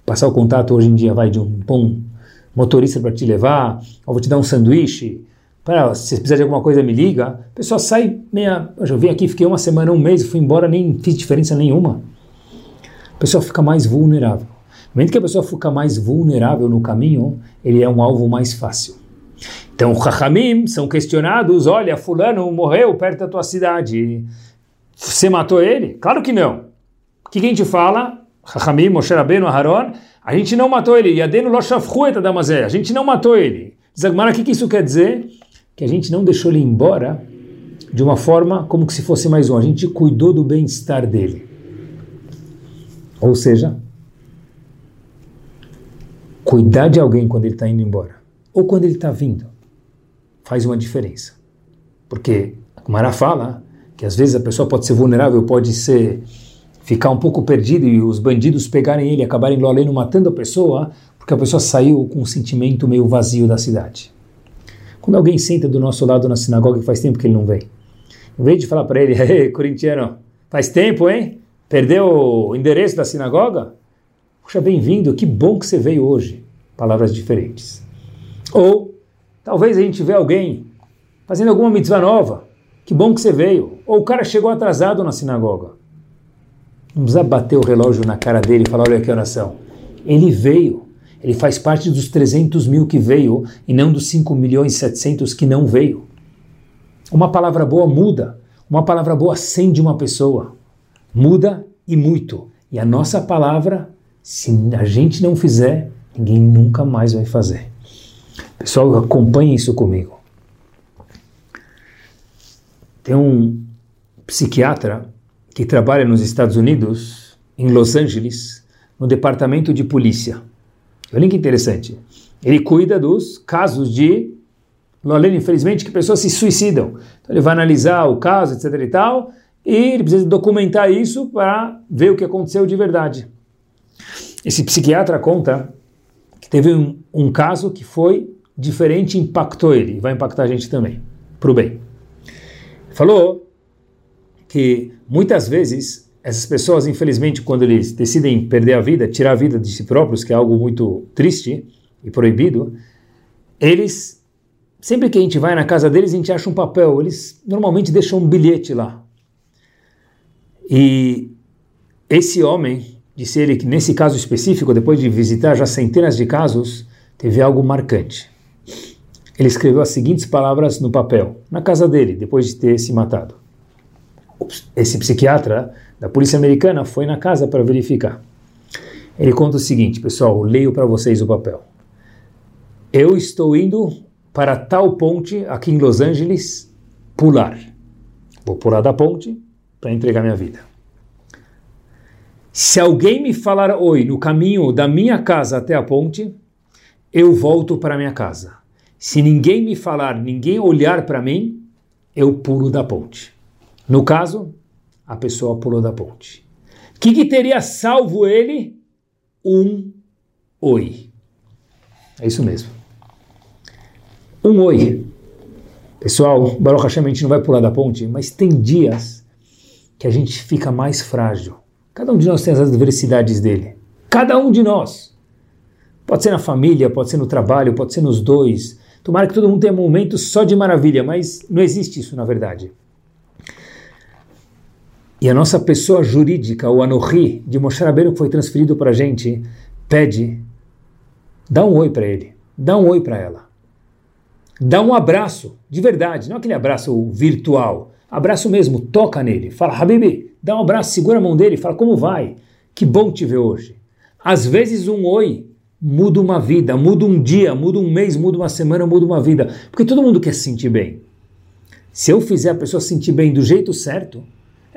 S2: passar o contato hoje em dia, vai de um bom motorista para te levar, ou vou te dar um sanduíche, para se precisar de alguma coisa me liga. A pessoa sai meia, eu vim aqui, fiquei uma semana, um mês, fui embora, nem fiz diferença nenhuma. A pessoa fica mais vulnerável. No momento que a pessoa fica mais vulnerável no caminho, ele é um alvo mais fácil. Então, os Chachamim são questionados: olha, Fulano morreu perto da tua cidade. Você matou ele? Claro que não. O que a gente fala? Chachamim, Moshe Rabbeinu, Aharon, a gente não matou ele. Yadenu lo damazé. A gente não matou ele. Zagmara, o que, que isso quer dizer? Que a gente não deixou ele embora de uma forma como que se fosse mais um. A gente cuidou do bem-estar dele. Ou seja, cuidar de alguém quando ele está indo embora ou quando ele está vindo faz uma diferença. Porque a Mara fala que às vezes a pessoa pode ser vulnerável, pode ser ficar um pouco perdido e os bandidos pegarem ele e acabarem lolendo matando a pessoa, porque a pessoa saiu com um sentimento meio vazio da cidade. Quando alguém senta do nosso lado na sinagoga e faz tempo que ele não vem, em vez de falar para ele, *laughs* ei, corintiano, faz tempo, hein? Perdeu o endereço da sinagoga? Puxa, bem-vindo, que bom que você veio hoje. Palavras diferentes. Ou, talvez a gente vê alguém fazendo alguma mitzvah nova. Que bom que você veio. Ou o cara chegou atrasado na sinagoga. Não precisa bater o relógio na cara dele e falar, olha que oração. Ele veio. Ele faz parte dos 300 mil que veio e não dos 5 milhões e 700 que não veio. Uma palavra boa muda. Uma palavra boa acende uma pessoa. Muda e muito. E a nossa palavra, se a gente não fizer, ninguém nunca mais vai fazer. Pessoal, acompanhe isso comigo. Tem um psiquiatra que trabalha nos Estados Unidos, em Los Angeles, no departamento de polícia. Olha que interessante. Ele cuida dos casos de, além, infelizmente, que pessoas se suicidam. Então ele vai analisar o caso, etc e tal, e ele precisa documentar isso para ver o que aconteceu de verdade. Esse psiquiatra conta que teve um, um caso que foi diferente, impactou ele, vai impactar a gente também, para o bem. Falou que muitas vezes essas pessoas, infelizmente, quando eles decidem perder a vida, tirar a vida de si próprios, que é algo muito triste e proibido, eles, sempre que a gente vai na casa deles, a gente acha um papel, eles normalmente deixam um bilhete lá. E esse homem disse ele que nesse caso específico, depois de visitar já centenas de casos, teve algo marcante. Ele escreveu as seguintes palavras no papel, na casa dele, depois de ter se matado. Esse psiquiatra da polícia americana foi na casa para verificar. Ele conta o seguinte, pessoal, leio para vocês o papel. Eu estou indo para tal ponte aqui em Los Angeles pular. Vou pular da ponte para entregar minha vida. Se alguém me falar oi no caminho da minha casa até a ponte, eu volto para minha casa. Se ninguém me falar, ninguém olhar para mim, eu pulo da ponte. No caso, a pessoa pulou da ponte. O que, que teria salvo ele? Um oi. É isso mesmo. Um oi. Pessoal, Baruch Hashem, a gente não vai pular da ponte, mas tem dias que a gente fica mais frágil. Cada um de nós tem as adversidades dele. Cada um de nós. Pode ser na família, pode ser no trabalho, pode ser nos dois. Tomara que todo mundo tenha momentos só de maravilha, mas não existe isso na verdade. E a nossa pessoa jurídica, o Anohi, de Moshe Rabbeinu, que foi transferido para a gente, pede, dá um oi para ele, dá um oi para ela. Dá um abraço, de verdade, não aquele abraço virtual. Abraço mesmo, toca nele. Fala, Habibi, dá um abraço, segura a mão dele, fala, como vai? Que bom te ver hoje. Às vezes um oi muda uma vida, muda um dia, muda um mês, muda uma semana, muda uma vida. Porque todo mundo quer se sentir bem. Se eu fizer a pessoa se sentir bem do jeito certo,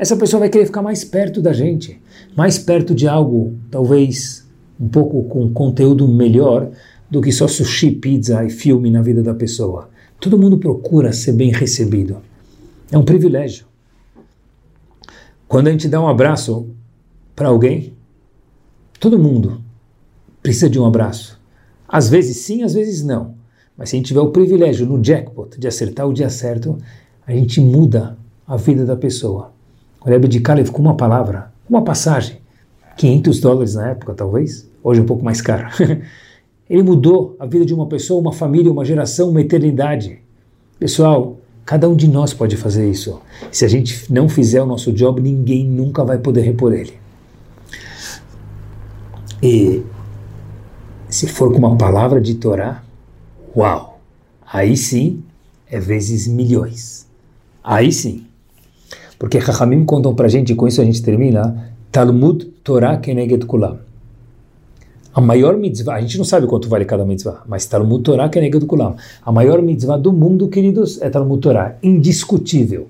S2: essa pessoa vai querer ficar mais perto da gente, mais perto de algo, talvez um pouco com conteúdo melhor, do que só sushi, pizza e filme na vida da pessoa. Todo mundo procura ser bem recebido. É um privilégio. Quando a gente dá um abraço para alguém, todo mundo precisa de um abraço. Às vezes sim, às vezes não. Mas se a gente tiver o privilégio no jackpot de acertar o dia certo, a gente muda a vida da pessoa. O Rebbe de Kalev com uma palavra, uma passagem, 500 dólares na época talvez, hoje um pouco mais caro. *laughs* Ele mudou a vida de uma pessoa, uma família, uma geração, uma eternidade. Pessoal, cada um de nós pode fazer isso. Se a gente não fizer o nosso job, ninguém nunca vai poder repor ele. E se for com uma palavra de Torá, uau! Aí sim é vezes milhões. Aí sim. Porque Chachamim contam pra gente, e com isso a gente termina, Talmud Torah Keneged Kulam a maior mitzvah, a gente não sabe quanto vale cada mitzvah, mas Talmud Torah do Kulam. A maior mitzvah do mundo, queridos, é Talmud Torah, indiscutível.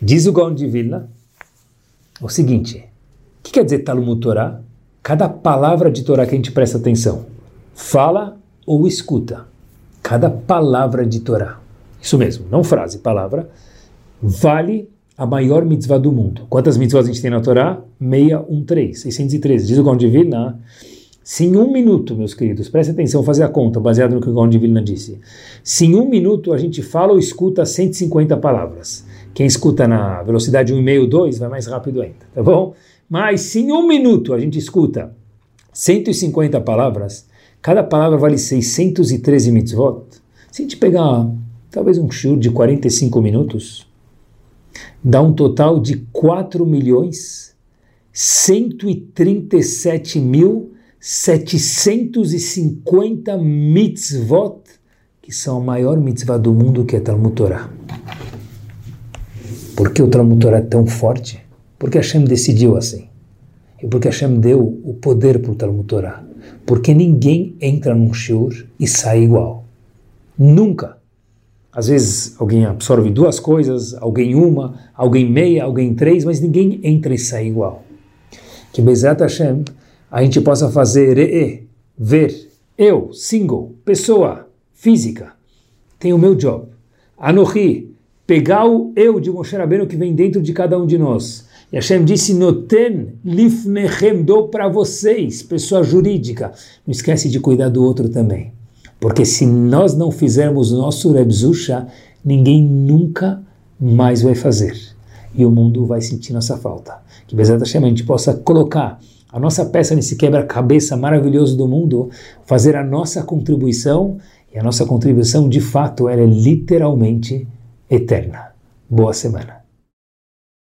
S2: Diz o Gaon de Vilna o seguinte: o que quer dizer Talmud Torah? Cada palavra de Torá que a gente presta atenção, fala ou escuta. Cada palavra de Torá, isso mesmo, não frase, palavra, vale a maior mitzvah do mundo. Quantas mitzvahs a gente tem na Torá? 613, 613. Diz o Gaon Vilna se em um minuto, meus queridos, preste atenção, fazer a conta, baseado no que o Gaon Vilna disse. Se em um minuto a gente fala ou escuta 150 palavras. Quem escuta na velocidade 1,5, 2 vai mais rápido ainda, tá bom? Mas se em um minuto a gente escuta 150 palavras, cada palavra vale 613 mitzvot. Se a gente pegar talvez um shiur de 45 minutos, dá um total de 4 milhões 137 mil 750 mitzvot, que são a maior mitzvah do mundo, que é Talmud Torah. Por que o Talmud Torah é tão forte? Porque Hashem decidiu assim. E porque Hashem deu o poder para o Talmud Torah. Porque ninguém entra num shiur e sai igual. Nunca. Às vezes alguém absorve duas coisas, alguém uma, alguém meia, alguém três, mas ninguém entra e sai igual. Que Bezat Hashem a gente possa fazer re, ver, eu, single, pessoa, física, tenho o meu job. Anohi, pegar o eu de Moshe Rabbeinu que vem dentro de cada um de nós. E Hashem disse, noten lifnechem, dou para vocês, pessoa jurídica. Não esquece de cuidar do outro também. Porque se nós não fizermos o nosso Rebzusha, ninguém nunca mais vai fazer. E o mundo vai sentir nossa falta. Que Hashem a gente possa colocar a nossa peça nesse quebra-cabeça maravilhoso do mundo, fazer a nossa contribuição, e a nossa contribuição de fato ela é literalmente eterna. Boa semana.